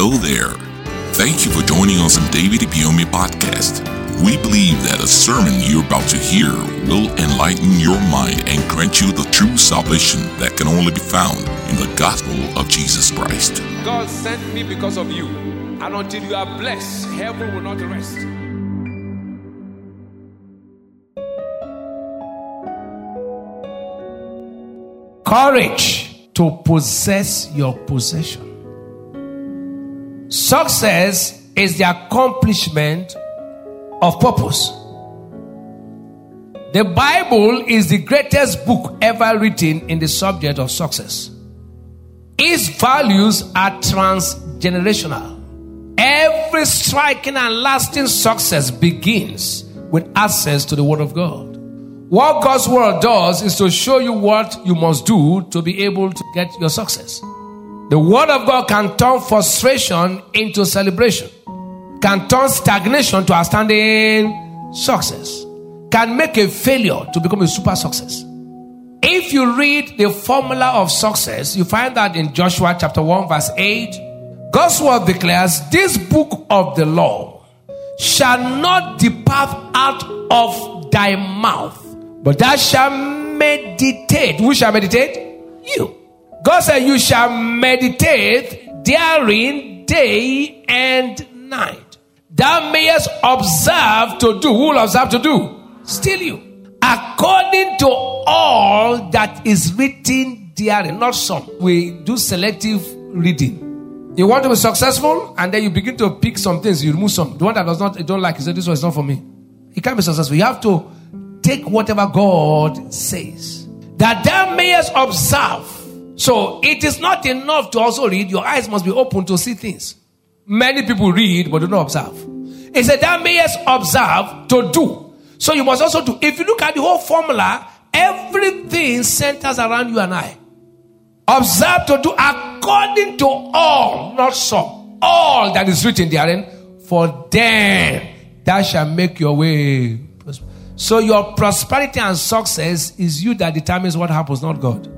Hello there. Thank you for joining us on David Ibiyeomie podcast. We believe that a sermon you're about to hear will enlighten your mind and grant you the true salvation that can only be found in the gospel of Jesus Christ. God sent me because of you. And until you are blessed, heaven will not rest. Courage to possess your possession. Success is the accomplishment of purpose. The Bible is the greatest book ever written in the subject of success. Its values are transgenerational. Every striking and lasting success begins with access to the Word of God. What God's Word does is to show you what you must do to be able to get your success. The Word of God can turn frustration into celebration, can turn stagnation to outstanding success, can make a failure to become a super success. If you read the formula of success, you find that in Joshua chapter 1, verse 8, God's word declares, This book of the law shall not depart out of thy mouth, but thou shalt meditate. Who shall meditate? You. God said, You shall meditate therein day and night. Thou mayest observe to do. Who will observe to do? Still you. According to all that is written therein, not some. We do selective reading. You want to be successful, and then you begin to pick some things, you remove some. The one that does not, you don't like, you say, This one is not for me. You can't be successful. You have to take whatever God says. That thou mayest observe. So it is not enough to also read, your eyes must be open to see things. Many people read but do not observe. It said, Thou mayest observe to do. So you must also do. If you look at the whole formula, everything centers around you and I. Observe to do according to all, not some, all that is written therein. For then that shall make your way. So your prosperity and success is you that determines what happens, not God.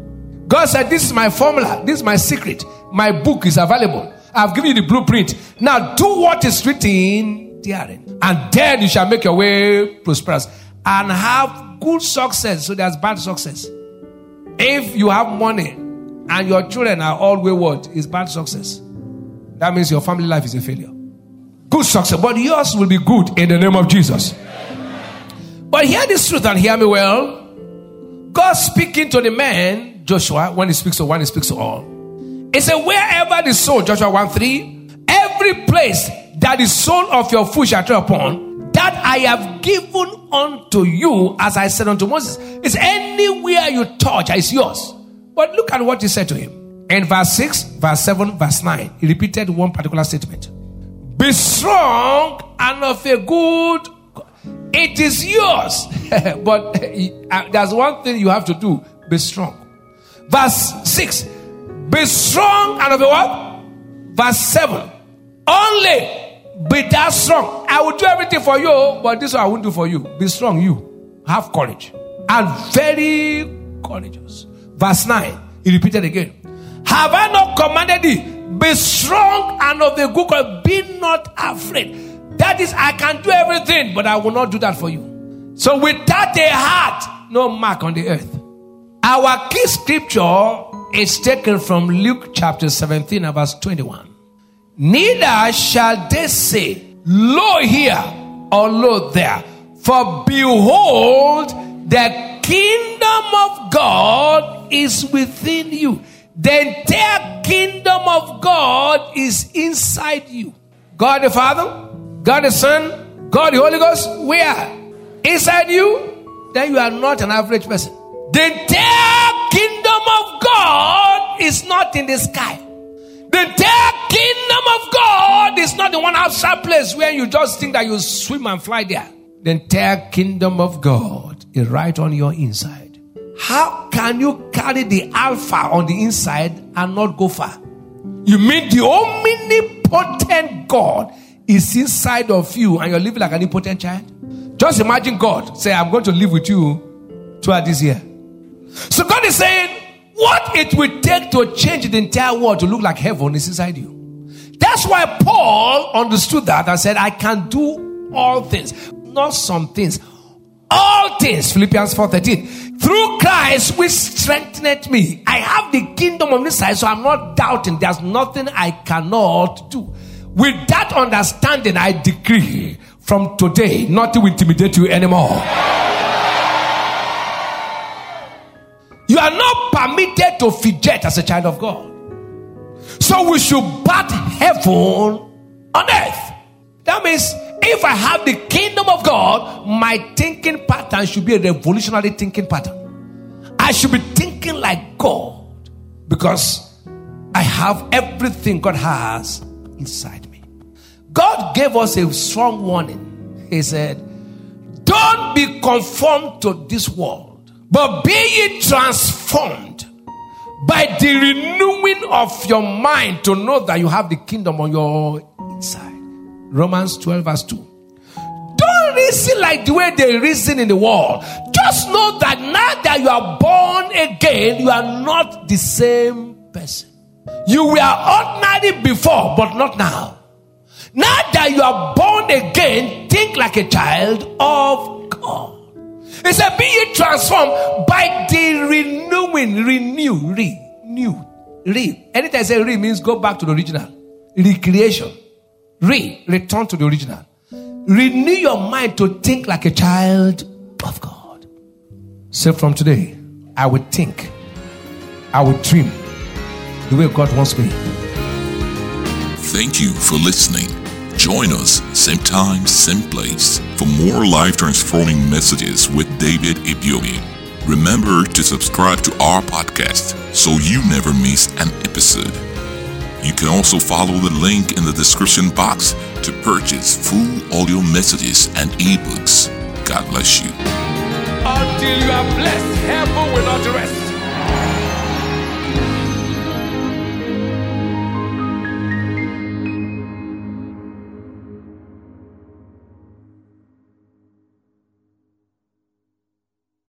God said, This is my formula, this is my secret. My book is available. I've given you the blueprint. Now do what is written therein. And then you shall make your way prosperous and have good success. So there's bad success. If you have money and your children are all wayward, it's bad success. That means your family life is a failure. Good success, but yours will be good in the name of Jesus. But hear this truth and hear me well. God speaking to the man, Joshua, when he speaks to one, he speaks to all. He said, Wherever the soul, Joshua 1 3, every place that the sole of your foot shall tread upon, that I have given unto you, as I said unto Moses, is anywhere you touch, is yours. But look at what he said to him. In verse 6, verse 7, verse 9, he repeated one particular statement Be strong and of a good. It is yours. but uh, there's one thing you have to do be strong. Verse 6 Be strong and of what? Verse 7 Only be that strong. I will do everything for you, but this I won't do for you. Be strong, you. Have courage. And very courageous. Verse 9, he repeated again. Have I not commanded thee? Be strong and of the good courage. Be not afraid. That is, I can do everything, but I will not do that for you. So without a heart, no mark on the earth. Our key scripture is taken from Luke chapter 17 and verse 21. Neither shall they say, Lo here or lo there. For behold, the kingdom of God is within you. The entire kingdom of God is inside you. God the Father, God the Son, God the Holy Ghost, where? Inside you, then you are not an average person. The entire kingdom of God is not in the sky. The entire kingdom of God is not the one outside place where you just think that you swim and fly there. The entire kingdom of God is right on your inside. How can you carry the alpha on the inside and not go far? You mean the omnipotent God is inside of you and you're living like an impotent child? Just imagine God say, I'm going to live with you throughout this year. So God is saying, what it will take to change the entire world to look like heaven is inside you. That's why Paul understood that and said, I can do all things, not some things, all things. Philippians 4:13. Through Christ, which strengthened me. I have the kingdom on this side, so I'm not doubting. There's nothing I cannot do. With that understanding, I decree from today, nothing will intimidate you anymore. To fidget as a child of God. So we should bat heaven on earth. That means if I have the kingdom of God, my thinking pattern should be a revolutionary thinking pattern. I should be thinking like God because I have everything God has inside me. God gave us a strong warning. He said, Don't be conformed to this world but be ye transformed by the renewing of your mind to know that you have the kingdom on your inside. Romans 12, verse 2. Don't reason like the way they reason in the world. Just know that now that you are born again, you are not the same person. You were ordinary before, but not now. Now that you are born again, think like a child of God. He said, Be ye transformed by the renewing, renew, renew, re. Anytime I say re means go back to the original. Recreation. Re, return to the original. Renew your mind to think like a child of God. So from today, I will think, I will dream the way God wants me. Thank you for listening. Join us, same time, same place, for more life transforming messages with David Ibiyeomie. Remember to subscribe to our podcast so you never miss an episode. You can also follow the link in the description box to purchase full audio messages and ebooks. God bless you.